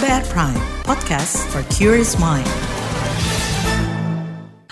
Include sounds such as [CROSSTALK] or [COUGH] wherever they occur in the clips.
KBR Prime, podcast for curious mind.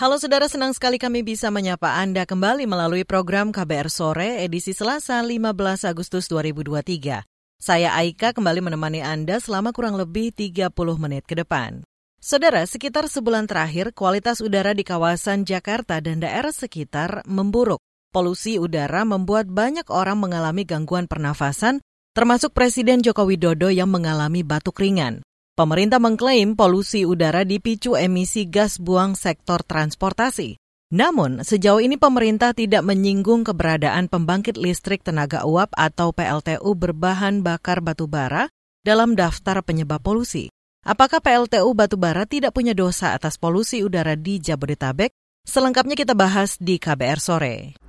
Halo saudara, senang sekali kami bisa menyapa Anda kembali melalui program KBR Sore edisi Selasa 15 Agustus 2023. Saya Aika kembali menemani Anda selama kurang lebih 30 menit ke depan. Saudara, sekitar sebulan terakhir kualitas udara di kawasan Jakarta dan daerah sekitar memburuk. Polusi udara membuat banyak orang mengalami gangguan pernafasan, termasuk Presiden Joko Widodo yang mengalami batuk ringan. Pemerintah mengklaim polusi udara dipicu emisi gas buang sektor transportasi. Namun, sejauh ini pemerintah tidak menyinggung keberadaan pembangkit listrik tenaga uap atau PLTU berbahan bakar batubara dalam daftar penyebab polusi. Apakah PLTU batubara tidak punya dosa atas polusi udara di Jabodetabek? Selengkapnya kita bahas di KBR sore.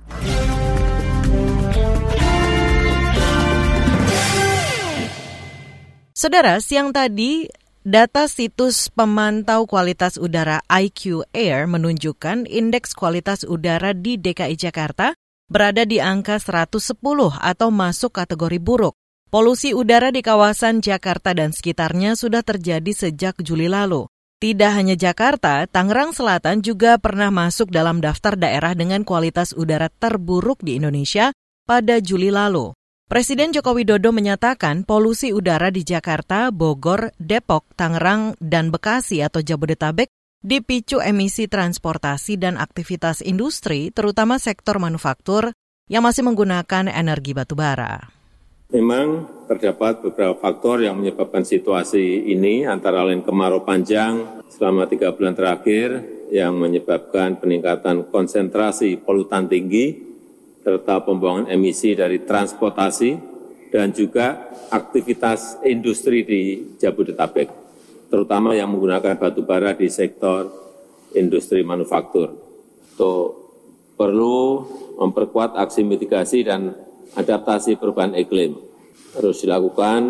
Saudara, siang tadi Data situs pemantau kualitas udara IQ Air menunjukkan indeks kualitas udara di DKI Jakarta berada di angka 110 atau masuk kategori buruk. Polusi udara di kawasan Jakarta dan sekitarnya sudah terjadi sejak Juli lalu. Tidak hanya Jakarta, Tangerang Selatan juga pernah masuk dalam daftar daerah dengan kualitas udara terburuk di Indonesia pada Juli lalu. Presiden Joko Widodo menyatakan polusi udara di Jakarta, Bogor, Depok, Tangerang, dan Bekasi atau Jabodetabek dipicu emisi transportasi dan aktivitas industri, terutama sektor manufaktur yang masih menggunakan energi batubara. Memang terdapat beberapa faktor yang menyebabkan situasi ini, antara lain kemarau panjang selama tiga bulan terakhir yang menyebabkan peningkatan konsentrasi polutan tinggi, serta pembuangan emisi dari transportasi dan juga aktivitas industri di Jabodetabek, terutama yang menggunakan batu bara di sektor industri manufaktur. Itu perlu memperkuat aksi mitigasi dan adaptasi perubahan iklim. Harus dilakukan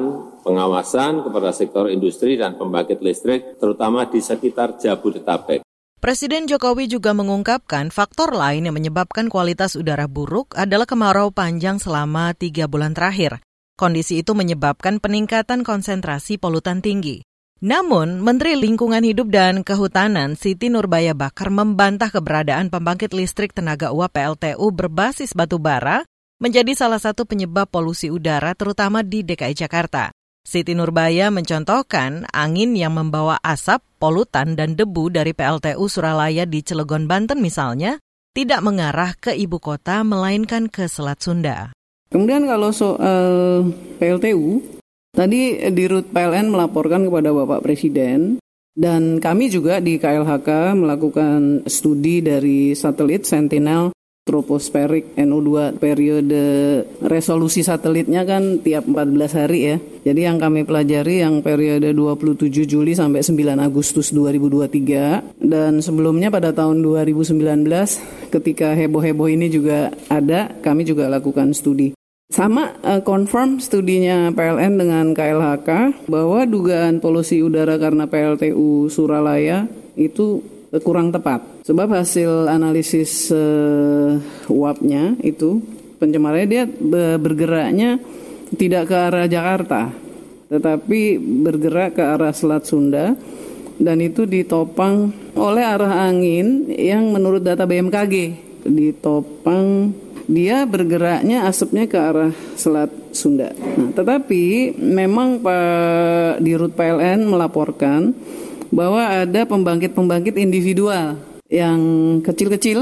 pengawasan kepada sektor industri dan pembangkit listrik, terutama di sekitar Jabodetabek. Presiden Jokowi juga mengungkapkan faktor lain yang menyebabkan kualitas udara buruk adalah kemarau panjang selama tiga bulan terakhir. Kondisi itu menyebabkan peningkatan konsentrasi polutan tinggi. Namun, Menteri Lingkungan Hidup dan Kehutanan Siti Nurbaya Bakar membantah keberadaan pembangkit listrik tenaga uap PLTU berbasis batu bara menjadi salah satu penyebab polusi udara terutama di DKI Jakarta. Siti Nurbaya mencontohkan angin yang membawa asap, polutan, dan debu dari PLTU Suralaya di Cilegon, Banten misalnya, tidak mengarah ke ibu kota melainkan ke Selat Sunda. Kemudian kalau soal PLTU, tadi di Rut PLN melaporkan kepada Bapak Presiden dan kami juga di KLHK melakukan studi dari satelit Sentinel troposferik NO2 periode resolusi satelitnya kan tiap 14 hari ya. Jadi yang kami pelajari yang periode 27 Juli sampai 9 Agustus 2023 dan sebelumnya pada tahun 2019 ketika heboh-heboh ini juga ada, kami juga lakukan studi. Sama uh, confirm studinya PLN dengan KLHK bahwa dugaan polusi udara karena PLTU Suralaya itu kurang tepat. Sebab hasil analisis uh, uapnya itu pencemarannya dia bergeraknya tidak ke arah Jakarta, tetapi bergerak ke arah Selat Sunda dan itu ditopang oleh arah angin yang menurut data BMKG ditopang dia bergeraknya asapnya ke arah Selat Sunda. Nah, tetapi memang Pak Dirut PLN melaporkan bahwa ada pembangkit-pembangkit individual yang kecil-kecil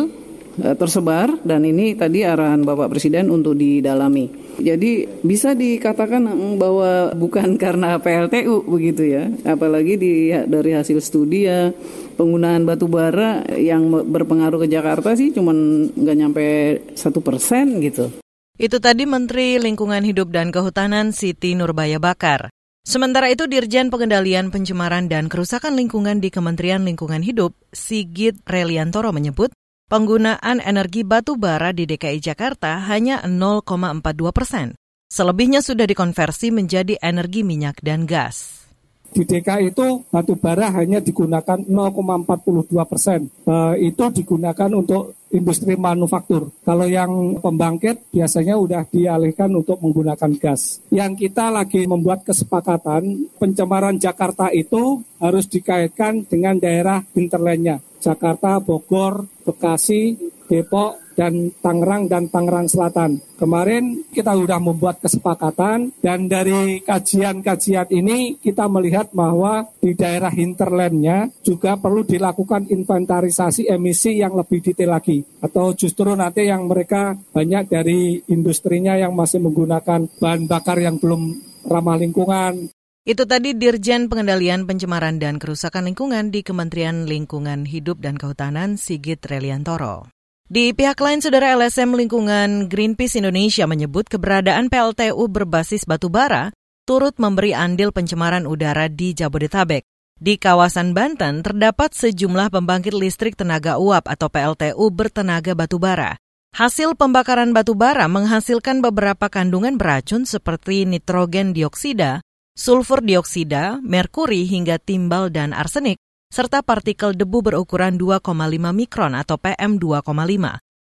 eh, tersebar dan ini tadi arahan Bapak Presiden untuk didalami. Jadi bisa dikatakan mm, bahwa bukan [LAUGHS] karena PLTU begitu ya, apalagi di, dari hasil studi ya penggunaan batu bara yang berpengaruh ke Jakarta sih cuma nggak nyampe satu persen gitu. Itu tadi Menteri Lingkungan Hidup dan Kehutanan Siti Nurbaya Bakar. Sementara itu Dirjen Pengendalian Pencemaran dan Kerusakan Lingkungan di Kementerian Lingkungan Hidup, Sigit Reliantoro menyebut, penggunaan energi batu bara di DKI Jakarta hanya 0,42 persen. Selebihnya sudah dikonversi menjadi energi minyak dan gas. Di DKI itu batu bara hanya digunakan 0,42 persen. E, itu digunakan untuk industri manufaktur. Kalau yang pembangkit biasanya udah dialihkan untuk menggunakan gas. Yang kita lagi membuat kesepakatan pencemaran Jakarta itu harus dikaitkan dengan daerah hinterlandnya. Jakarta, Bogor, Bekasi, Depok, dan Tangerang dan Tangerang Selatan. Kemarin kita sudah membuat kesepakatan dan dari kajian-kajian ini kita melihat bahwa di daerah hinterlandnya juga perlu dilakukan inventarisasi emisi yang lebih detail lagi. Atau justru nanti yang mereka banyak dari industrinya yang masih menggunakan bahan bakar yang belum ramah lingkungan, itu tadi Dirjen Pengendalian Pencemaran dan Kerusakan Lingkungan di Kementerian Lingkungan Hidup dan Kehutanan Sigit Reliantoro. Di pihak lain, Saudara LSM Lingkungan Greenpeace Indonesia menyebut keberadaan PLTU berbasis batubara turut memberi andil pencemaran udara di Jabodetabek. Di kawasan Banten terdapat sejumlah pembangkit listrik tenaga uap atau PLTU bertenaga batubara. Hasil pembakaran batubara menghasilkan beberapa kandungan beracun seperti nitrogen dioksida, sulfur dioksida, merkuri hingga timbal dan arsenik serta partikel debu berukuran 2,5 mikron atau PM2,5.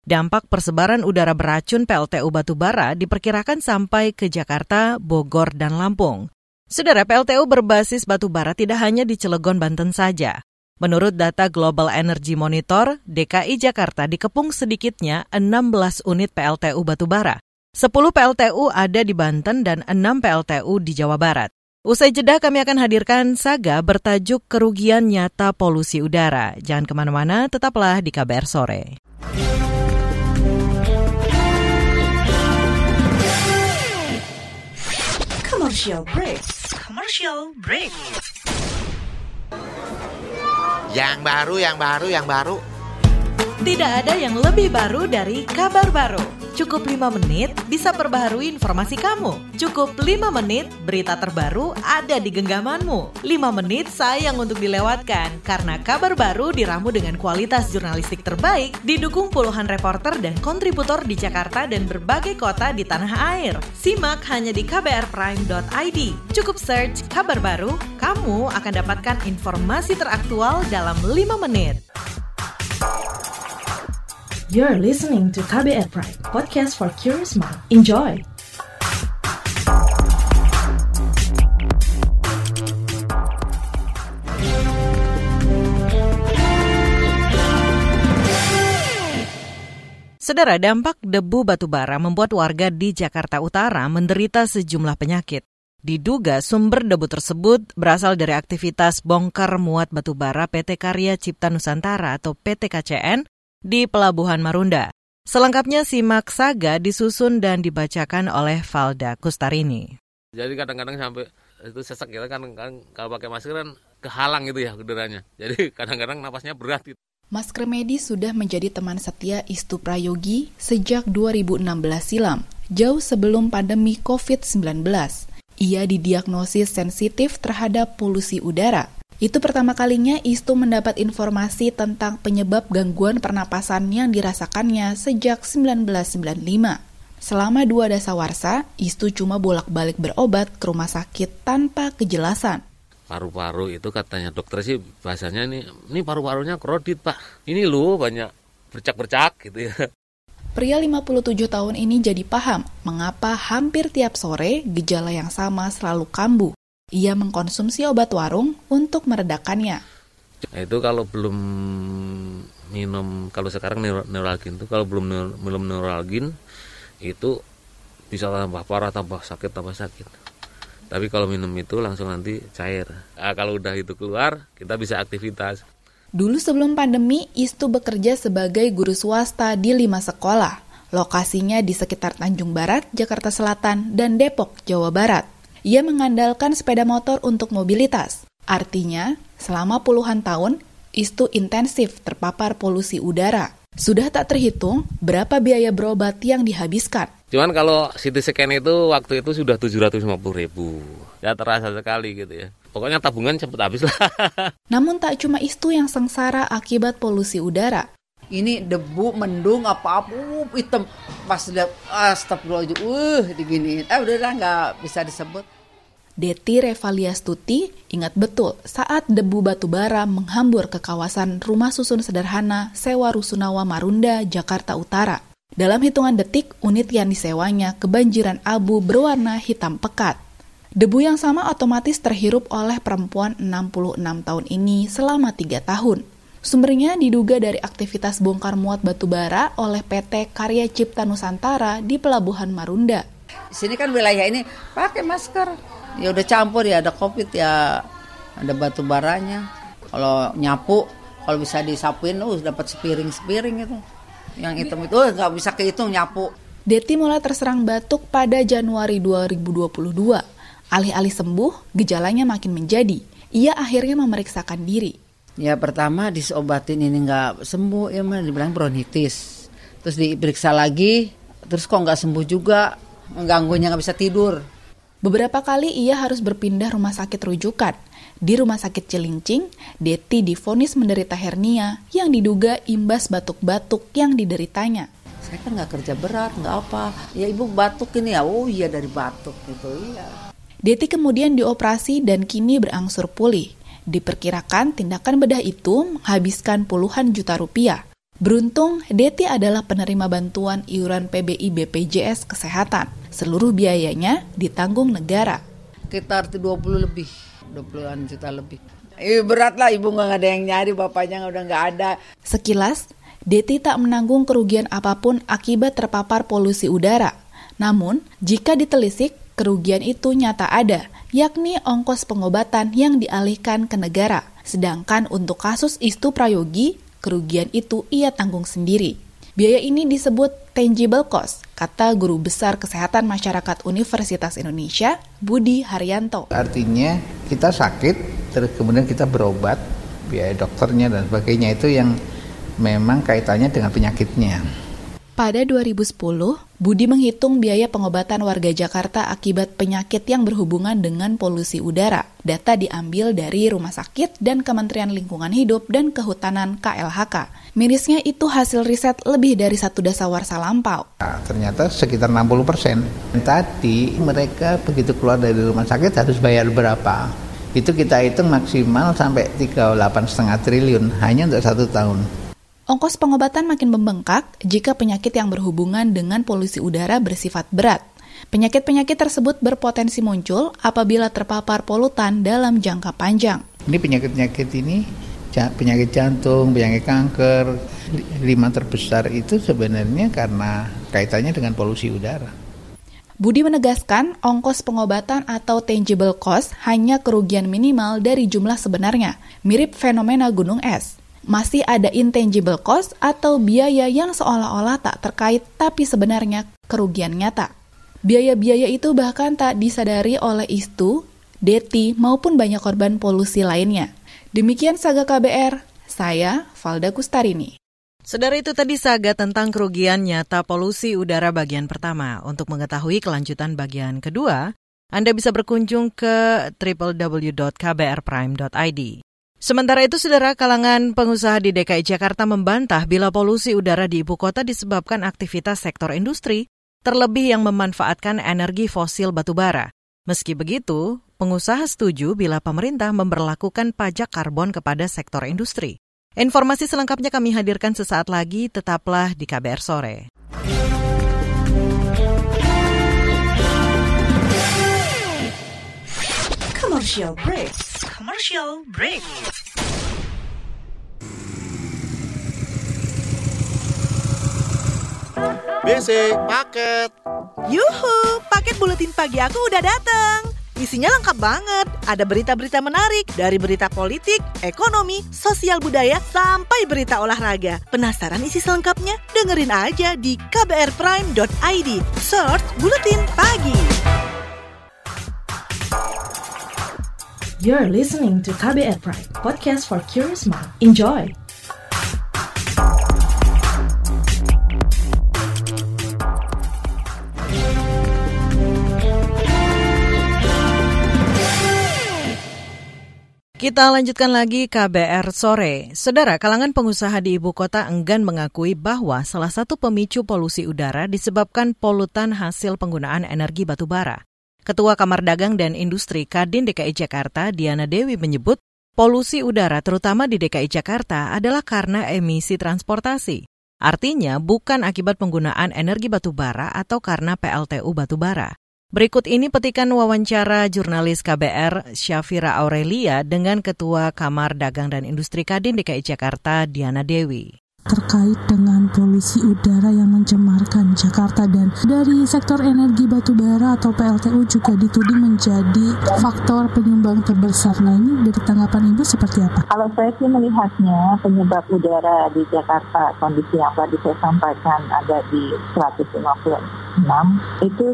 Dampak persebaran udara beracun PLTU batubara diperkirakan sampai ke Jakarta, Bogor, dan Lampung. Saudara PLTU berbasis batubara tidak hanya di Cilegon, Banten saja. Menurut data Global Energy Monitor, DKI Jakarta dikepung sedikitnya 16 unit PLTU batubara. 10 PLTU ada di Banten dan 6 PLTU di Jawa Barat. Usai jeda kami akan hadirkan saga bertajuk kerugian nyata polusi udara. Jangan ke mana-mana, tetaplah di KBR Sore. Commercial break. Commercial break. Yang baru, yang baru, yang baru. Tidak ada yang lebih baru dari kabar baru. Cukup 5 menit bisa perbaharui informasi kamu. Cukup 5 menit berita terbaru ada di genggamanmu. 5 menit sayang untuk dilewatkan karena kabar baru diramu dengan kualitas jurnalistik terbaik didukung puluhan reporter dan kontributor di Jakarta dan berbagai kota di tanah air. Simak hanya di kbrprime.id. Cukup search kabar baru, kamu akan dapatkan informasi teraktual dalam 5 menit. You're listening to KBR Pride, podcast for curious mind. Enjoy! Saudara, dampak debu batubara membuat warga di Jakarta Utara menderita sejumlah penyakit. Diduga sumber debu tersebut berasal dari aktivitas bongkar muat batubara PT Karya Cipta Nusantara atau PT KCN di Pelabuhan Marunda. Selengkapnya simak saga disusun dan dibacakan oleh Valda Kustarini. Jadi kadang-kadang sampai itu sesak kita kan, kan kalau pakai masker kan kehalang gitu ya udaranya. Jadi kadang-kadang napasnya berat gitu. Masker medis sudah menjadi teman setia Istu Prayogi sejak 2016 silam, jauh sebelum pandemi COVID-19. Ia didiagnosis sensitif terhadap polusi udara itu pertama kalinya Istu mendapat informasi tentang penyebab gangguan pernapasan yang dirasakannya sejak 1995. Selama dua dasawarsa, Istu cuma bolak-balik berobat ke rumah sakit tanpa kejelasan. Paru-paru itu katanya dokter sih bahasanya ini, ini paru-parunya krodit pak. Ini loh banyak bercak-bercak gitu ya. Pria 57 tahun ini jadi paham mengapa hampir tiap sore gejala yang sama selalu kambuh. Ia mengkonsumsi obat warung untuk meredakannya. Nah, itu kalau belum minum, kalau sekarang neuralgin itu kalau belum minum neuralgin itu bisa tambah parah, tambah sakit, tambah sakit. Tapi kalau minum itu langsung nanti cair. Nah, kalau udah itu keluar, kita bisa aktivitas. Dulu sebelum pandemi, Istu bekerja sebagai guru swasta di lima sekolah. Lokasinya di sekitar Tanjung Barat, Jakarta Selatan, dan Depok, Jawa Barat. Ia mengandalkan sepeda motor untuk mobilitas. Artinya, selama puluhan tahun, Istu intensif terpapar polusi udara. Sudah tak terhitung berapa biaya berobat yang dihabiskan. Cuman kalau CT scan itu waktu itu sudah 750 ribu. Ya terasa sekali gitu ya. Pokoknya tabungan cepat habis lah. [LAUGHS] Namun tak cuma Istu yang sengsara akibat polusi udara ini debu mendung apa apa uh, hitam pas lihat astagfirullahaladzim uh diginiin eh udah nggak bisa disebut Deti Revalia Stuti ingat betul saat debu batu bara menghambur ke kawasan rumah susun sederhana sewa Rusunawa Marunda, Jakarta Utara. Dalam hitungan detik, unit yang disewanya kebanjiran abu berwarna hitam pekat. Debu yang sama otomatis terhirup oleh perempuan 66 tahun ini selama tiga tahun. Sumbernya diduga dari aktivitas bongkar muat batu bara oleh PT Karya Cipta Nusantara di Pelabuhan Marunda. Di sini kan wilayah ini pakai masker, ya udah campur ya ada covid ya ada batu baranya. Kalau nyapu kalau bisa disapuin uh dapat sepiring sepiring itu. Yang hitam itu uh, nggak bisa kehitung nyapu. Deti mulai terserang batuk pada Januari 2022 alih-alih sembuh gejalanya makin menjadi. Ia akhirnya memeriksakan diri ya pertama disobatin ini nggak sembuh ya mah dibilang bronkitis terus diperiksa lagi terus kok nggak sembuh juga mengganggunya nggak bisa tidur Beberapa kali ia harus berpindah rumah sakit rujukan. Di rumah sakit Cilincing, Deti difonis menderita hernia yang diduga imbas batuk-batuk yang dideritanya. Saya kan nggak kerja berat, nggak apa. Ya ibu batuk ini ya, oh iya dari batuk gitu, iya. Deti kemudian dioperasi dan kini berangsur pulih. Diperkirakan tindakan bedah itu menghabiskan puluhan juta rupiah. Beruntung, Deti adalah penerima bantuan iuran PBI BPJS Kesehatan. Seluruh biayanya ditanggung negara. Sekitar 20 lebih, 20-an juta lebih. Eh, berat lah ibu nggak ada yang nyari, bapaknya udah nggak ada. Sekilas, Deti tak menanggung kerugian apa pun akibat terpapar polusi udara. Namun, jika ditelisik, kerugian itu nyata ada, yakni ongkos pengobatan yang dialihkan ke negara. Sedangkan untuk kasus Istu Prayogi, Kerugian itu ia tanggung sendiri. Biaya ini disebut tangible cost, kata guru besar kesehatan masyarakat Universitas Indonesia, Budi Haryanto. Artinya kita sakit, terus kemudian kita berobat, biaya dokternya dan sebagainya itu yang memang kaitannya dengan penyakitnya. Pada 2010, Budi menghitung biaya pengobatan warga Jakarta akibat penyakit yang berhubungan dengan polusi udara. Data diambil dari Rumah Sakit dan Kementerian Lingkungan Hidup dan Kehutanan KLHK. Mirisnya itu hasil riset lebih dari satu dasawarsa lampau. Nah, ternyata sekitar 60 persen. Tadi mereka begitu keluar dari rumah sakit harus bayar berapa? Itu kita hitung maksimal sampai 38,5 triliun hanya untuk satu tahun. Ongkos pengobatan makin membengkak jika penyakit yang berhubungan dengan polusi udara bersifat berat. Penyakit-penyakit tersebut berpotensi muncul apabila terpapar polutan dalam jangka panjang. Ini penyakit-penyakit ini penyakit jantung, penyakit kanker, lima terbesar itu sebenarnya karena kaitannya dengan polusi udara. Budi menegaskan ongkos pengobatan atau tangible cost hanya kerugian minimal dari jumlah sebenarnya, mirip fenomena gunung es masih ada intangible cost atau biaya yang seolah-olah tak terkait tapi sebenarnya kerugian nyata. Biaya-biaya itu bahkan tak disadari oleh Istu, Deti, maupun banyak korban polusi lainnya. Demikian Saga KBR, saya Valda Kustarini. Saudara itu tadi saga tentang kerugian nyata polusi udara bagian pertama. Untuk mengetahui kelanjutan bagian kedua, Anda bisa berkunjung ke www.kbrprime.id. Sementara itu, saudara kalangan pengusaha di DKI Jakarta membantah bila polusi udara di ibu kota disebabkan aktivitas sektor industri, terlebih yang memanfaatkan energi fosil batubara. Meski begitu, pengusaha setuju bila pemerintah memperlakukan pajak karbon kepada sektor industri. Informasi selengkapnya kami hadirkan sesaat lagi, tetaplah di KBR Sore. Commercial break. Commercial break. BC paket. Yuhu, paket buletin pagi aku udah datang. Isinya lengkap banget. Ada berita-berita menarik dari berita politik, ekonomi, sosial budaya, sampai berita olahraga. Penasaran isi selengkapnya? Dengerin aja di kbrprime.id. Search Buletin Pagi. You're listening to KBR Pride, podcast for curious mind. Enjoy! Kita lanjutkan lagi KBR sore. Saudara, kalangan pengusaha di ibu kota enggan mengakui bahwa salah satu pemicu polusi udara disebabkan polutan hasil penggunaan energi batubara. Ketua Kamar Dagang dan Industri Kadin DKI Jakarta, Diana Dewi menyebut, polusi udara terutama di DKI Jakarta adalah karena emisi transportasi. Artinya bukan akibat penggunaan energi batubara atau karena PLTU batubara. Berikut ini petikan wawancara jurnalis KBR Syafira Aurelia dengan Ketua Kamar Dagang dan Industri Kadin DKI Jakarta Diana Dewi terkait dengan polusi udara yang mencemarkan Jakarta dan dari sektor energi batubara atau PLTU juga dituding menjadi faktor penyumbang terbesar. Nah ini dari tanggapan Ibu seperti apa? Kalau saya sih melihatnya penyebab udara di Jakarta kondisi yang tadi saya sampaikan ada di 156 itu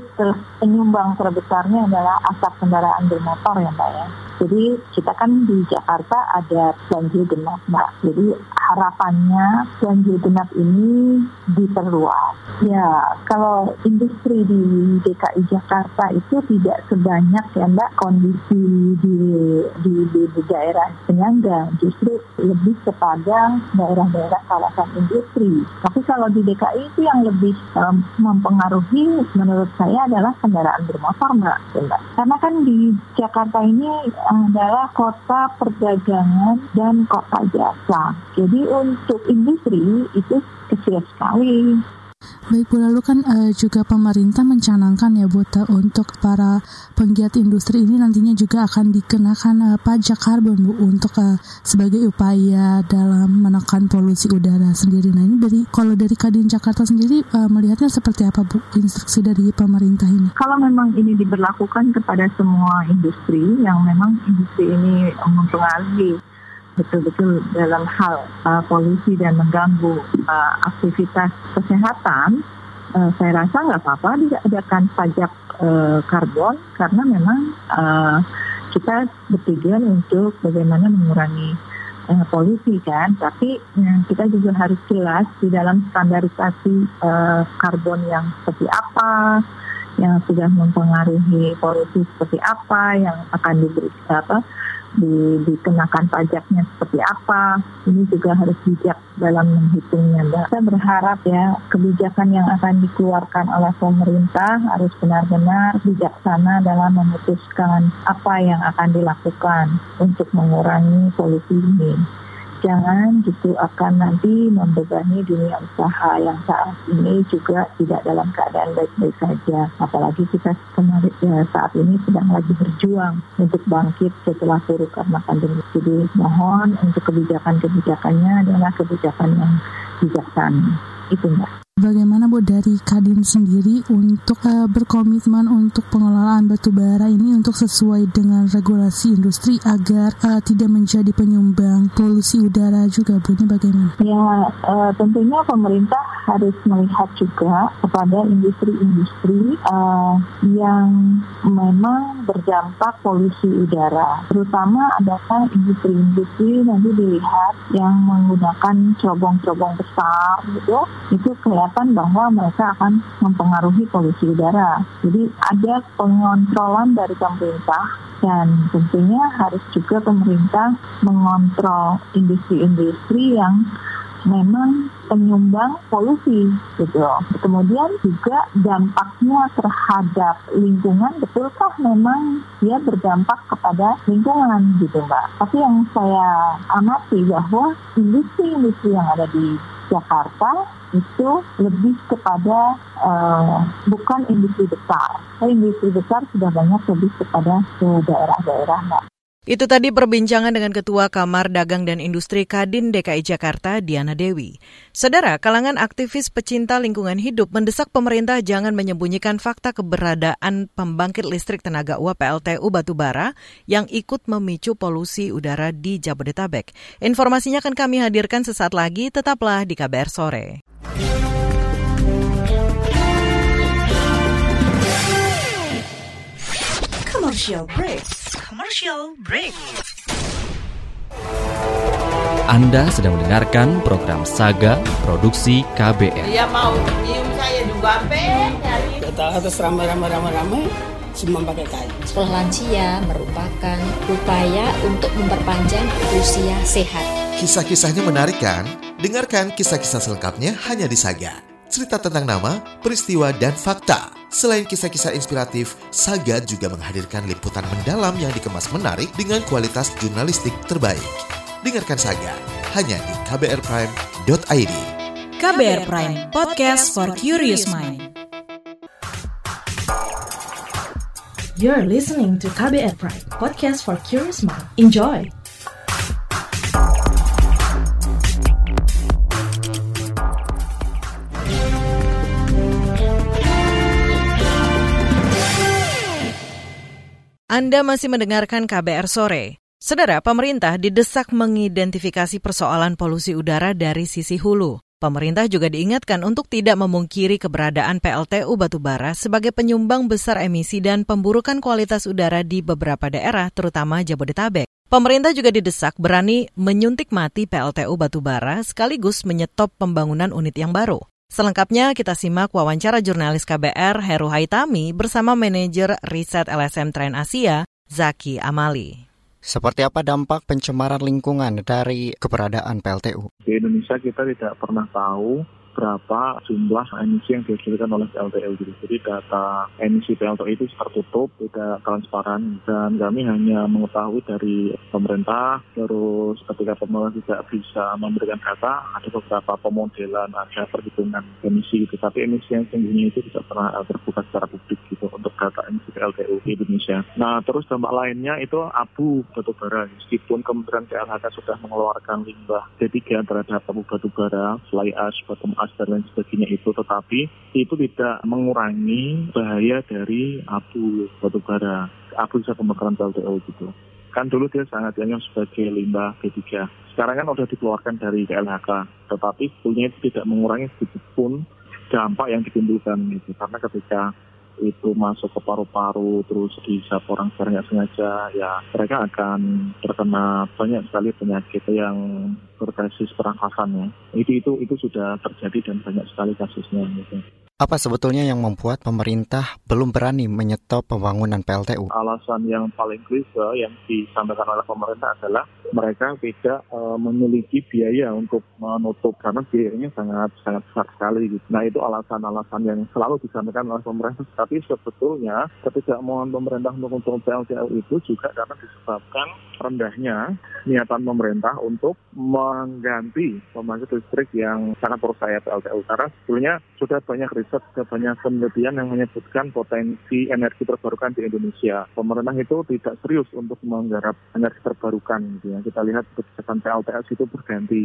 penyumbang terbesarnya adalah asap kendaraan bermotor ya Mbak ya. Jadi kita kan di Jakarta ada ganjil genap Mbak. Jadi harapannya ganjil genap ini diperluas. Ya, kalau industri di DKI Jakarta itu tidak sebanyak ya Mbak kondisi di di, di, di daerah penyangga, justru lebih kepada daerah-daerah kawasan industri. Tapi kalau di DKI itu yang lebih um, mempengaruhi menurut saya adalah kendaraan bermotor Mbak. Mbak. Karena kan di Jakarta ini adalah kota perdagangan dan kota jasa. Jadi untuk industri itu kecil sekali. Baik Bu, lalu kan uh, juga pemerintah mencanangkan ya Bu untuk para penggiat industri ini nantinya juga akan dikenakan uh, pajak karbon Bu untuk uh, sebagai upaya dalam menekan polusi udara sendiri. Nah ini dari kalau dari Kadin Jakarta sendiri uh, melihatnya seperti apa Bu instruksi dari pemerintah ini? Kalau memang ini diberlakukan kepada semua industri yang memang industri ini mempengaruhi betul-betul dalam hal uh, polusi dan mengganggu uh, aktivitas kesehatan, uh, saya rasa nggak apa-apa diadakan pajak uh, karbon karena memang uh, kita bertujuan untuk bagaimana mengurangi uh, polusi kan, tapi uh, kita juga harus jelas di dalam standarisasi uh, karbon yang seperti apa, yang sudah mempengaruhi polusi seperti apa, yang akan diberi apa di, dikenakan pajaknya seperti apa. Ini juga harus bijak dalam menghitungnya. Mbak. Saya berharap ya kebijakan yang akan dikeluarkan oleh pemerintah harus benar-benar bijaksana dalam memutuskan apa yang akan dilakukan untuk mengurangi polusi ini jangan gitu akan nanti membebani dunia usaha yang saat ini juga tidak dalam keadaan baik-baik saja. Apalagi kita kemarin ya, saat ini sedang lagi berjuang untuk bangkit setelah turun karena pandemi. Jadi mohon untuk kebijakan-kebijakannya adalah kebijakan yang bijaksana. Itu mbak. Bagaimana Bu dari Kadin sendiri untuk uh, berkomitmen untuk pengelolaan batu bara ini untuk sesuai dengan regulasi industri agar uh, tidak menjadi penyumbang polusi udara juga Bu ini bagaimana? Ya uh, tentunya pemerintah harus melihat juga kepada industri-industri uh, yang memang berdampak polusi udara terutama adalah industri-industri nanti dilihat yang menggunakan cerobong-cerobong besar gitu itu kayak kelihatan bahwa mereka akan mempengaruhi polusi udara. Jadi ada pengontrolan dari pemerintah dan tentunya harus juga pemerintah mengontrol industri-industri yang memang penyumbang polusi gitu. Kemudian juga dampaknya terhadap lingkungan betulkah memang dia berdampak kepada lingkungan gitu Mbak. Tapi yang saya amati bahwa industri-industri yang ada di Jakarta itu lebih kepada uh, bukan industri besar. Industri besar sudah banyak lebih kepada ke daerah-daerah, Mbak. Itu tadi perbincangan dengan Ketua Kamar Dagang dan Industri Kadin DKI Jakarta, Diana Dewi. Saudara, kalangan aktivis pecinta lingkungan hidup mendesak pemerintah jangan menyembunyikan fakta keberadaan pembangkit listrik tenaga uap PLTU batubara yang ikut memicu polusi udara di Jabodetabek. Informasinya akan kami hadirkan sesaat lagi, tetaplah di KBR Sore. Commercial break commercial break. Anda sedang mendengarkan program Saga Produksi KBR. Dia mau nyium saya juga, Pe. Kita harus ramai-ramai-ramai-ramai semua pakai kain. Sekolah lansia merupakan upaya untuk memperpanjang usia sehat. Kisah-kisahnya menarik kan? Dengarkan kisah-kisah selengkapnya hanya di Saga. Cerita tentang nama, peristiwa, dan fakta Selain kisah-kisah inspiratif, Saga juga menghadirkan liputan mendalam yang dikemas menarik dengan kualitas jurnalistik terbaik. Dengarkan Saga hanya di kbrprime.id. KBR Prime, podcast for curious mind. You're listening to KBR Prime, podcast for curious mind. Enjoy! Anda masih mendengarkan KBR sore. Saudara, pemerintah didesak mengidentifikasi persoalan polusi udara dari sisi hulu. Pemerintah juga diingatkan untuk tidak memungkiri keberadaan PLTU batubara sebagai penyumbang besar emisi dan pemburukan kualitas udara di beberapa daerah, terutama Jabodetabek. Pemerintah juga didesak berani menyuntik mati PLTU batubara sekaligus menyetop pembangunan unit yang baru. Selengkapnya kita simak wawancara jurnalis KBR Heru Haitami bersama manajer riset LSM Tren Asia, Zaki Amali. Seperti apa dampak pencemaran lingkungan dari keberadaan PLTU? Di Indonesia kita tidak pernah tahu berapa jumlah emisi yang dihasilkan oleh PLTU gitu. Jadi data emisi PLTU itu tertutup, tidak transparan dan kami hanya mengetahui dari pemerintah terus ketika pemerintah tidak bisa memberikan data ada beberapa pemodelan ada perhitungan emisi gitu. Tapi emisi yang tingginya itu tidak pernah terbuka secara publik gitu untuk data emisi PLTU di Indonesia. Nah terus dampak lainnya itu abu batubara. Meskipun Kementerian KLHK sudah mengeluarkan limbah D3 terhadap abu batubara, fly ash, bottom ash, dan lain sebagainya itu, tetapi itu tidak mengurangi bahaya dari abu batubara, abu bisa pembakaran PLTU gitu. Kan dulu dia sangat dianggap sebagai limbah B3. Sekarang kan sudah dikeluarkan dari KLHK, tetapi sebetulnya itu tidak mengurangi sedikit pun dampak yang ditimbulkan gitu. Karena ketika itu masuk ke paru-paru terus dihisap orang nggak sengaja ya mereka akan terkena banyak sekali penyakit yang berbasis pernafasan ya itu itu itu sudah terjadi dan banyak sekali kasusnya gitu. Apa sebetulnya yang membuat pemerintah belum berani menyetop pembangunan PLTU? Alasan yang paling krusial yang disampaikan oleh pemerintah adalah mereka tidak uh, memiliki biaya untuk menutup karena biayanya sangat sangat besar sekali. Nah itu alasan-alasan yang selalu disampaikan oleh pemerintah. Tapi sebetulnya ketidakmauan pemerintah untuk untuk PLTU itu juga karena disebabkan rendahnya niatan pemerintah untuk mengganti pembangkit listrik yang sangat percaya PLTU. Karena sebetulnya sudah banyak riset, banyak penelitian yang menyebutkan potensi energi terbarukan di Indonesia. Pemerintah itu tidak serius untuk menggarap energi terbarukan. Gitu ya. Kita lihat kebijakan PLTS itu berganti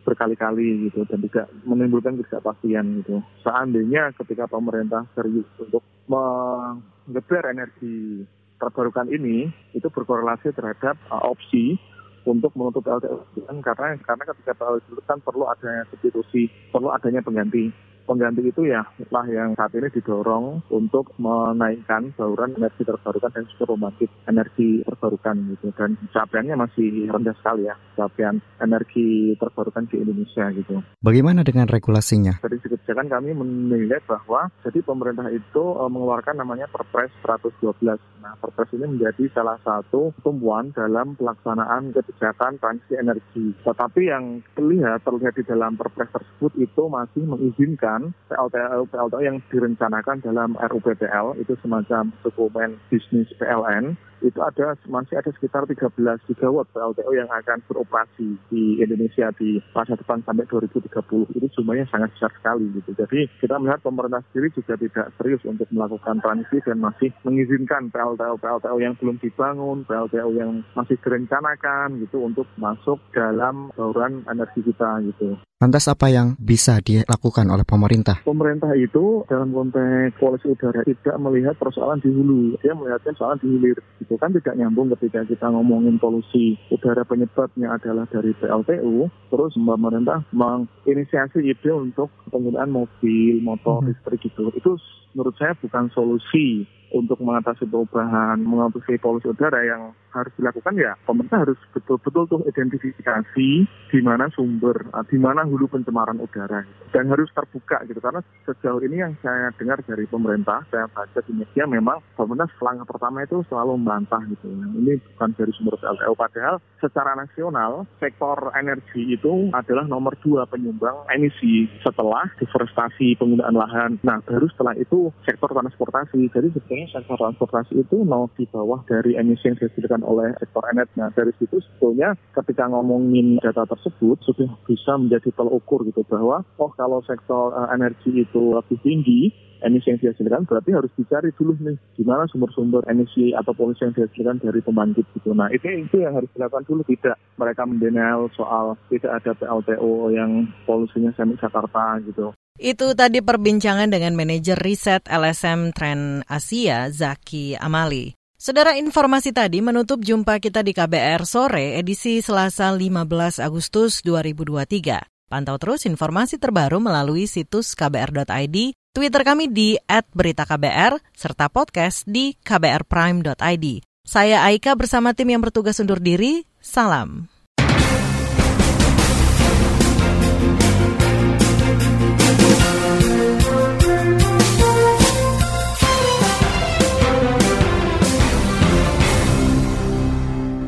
berkali-kali gitu dan tidak menimbulkan ketidakpastian gitu. Seandainya ketika pemerintah serius untuk menggeber energi terbarukan ini itu berkorelasi terhadap uh, opsi untuk menutup LTU karena karena ketika PLTU kan perlu adanya substitusi, perlu adanya pengganti pengganti itu ya lah yang saat ini didorong untuk menaikkan bauran energi terbarukan dan juga pembangkit energi terbarukan gitu dan capaiannya masih rendah sekali ya capaian energi terbarukan di Indonesia gitu. Bagaimana dengan regulasinya? Dari segi kebijakan kami menilai bahwa jadi pemerintah itu e, mengeluarkan namanya Perpres 112. Nah, Perpres ini menjadi salah satu tumpuan dalam pelaksanaan kebijakan transisi energi. Tetapi yang terlihat terlihat di dalam Perpres tersebut itu masih mengizinkan PLTU PLTU yang direncanakan dalam RUPPL itu semacam dokumen bisnis PLN itu ada masih ada sekitar 13 gigawatt PLTU yang akan beroperasi di Indonesia di masa depan sampai 2030 itu jumlahnya sangat besar sekali gitu. Jadi kita melihat pemerintah sendiri juga tidak serius untuk melakukan transisi dan masih mengizinkan PLTU PLTU yang belum dibangun, PLTU yang masih direncanakan gitu untuk masuk dalam bauran energi kita gitu. Lantas apa yang bisa dilakukan oleh pemerintah? Pemerintah itu dalam konteks polusi udara tidak melihat persoalan di hulu, dia melihatnya persoalan di hilir. Itu kan tidak nyambung ketika kita ngomongin polusi udara penyebabnya adalah dari PLTU, terus pemerintah menginisiasi ide untuk penggunaan mobil, motor, hmm. listrik gitu. Itu menurut saya bukan solusi untuk mengatasi perubahan, mengatasi polusi udara yang harus dilakukan ya pemerintah harus betul-betul tuh identifikasi di mana sumber, uh, di mana hulu pencemaran udara dan harus terbuka gitu karena sejauh ini yang saya dengar dari pemerintah, saya baca di media memang pemerintah selangkah pertama itu selalu membantah gitu. Ini bukan dari sumber PLTU padahal secara nasional sektor energi itu adalah nomor dua penyumbang emisi setelah deforestasi penggunaan lahan. Nah, baru setelah itu sektor transportasi. Jadi sebetulnya sektor transportasi itu mau di bawah dari emisi yang dihasilkan oleh sektor energi. Nah, dari situ sebetulnya ketika ngomongin data tersebut sudah bisa menjadi tol ukur gitu bahwa oh kalau sektor uh, energi itu lebih tinggi emisi yang dihasilkan berarti harus dicari dulu nih di mana sumber-sumber emisi atau polusi yang dihasilkan dari pembangkit gitu. Nah itu itu yang harus dilakukan dulu tidak mereka mendenial soal tidak ada PLTO yang polusinya semi Jakarta gitu. Itu tadi perbincangan dengan manajer riset LSM Trend Asia, Zaki Amali. Saudara informasi tadi menutup jumpa kita di KBR sore edisi Selasa 15 Agustus 2023. Pantau terus informasi terbaru melalui situs kbr.id, Twitter kami di @beritaKBR, serta podcast di kbrprime.id. Saya Aika bersama tim yang bertugas undur diri. Salam.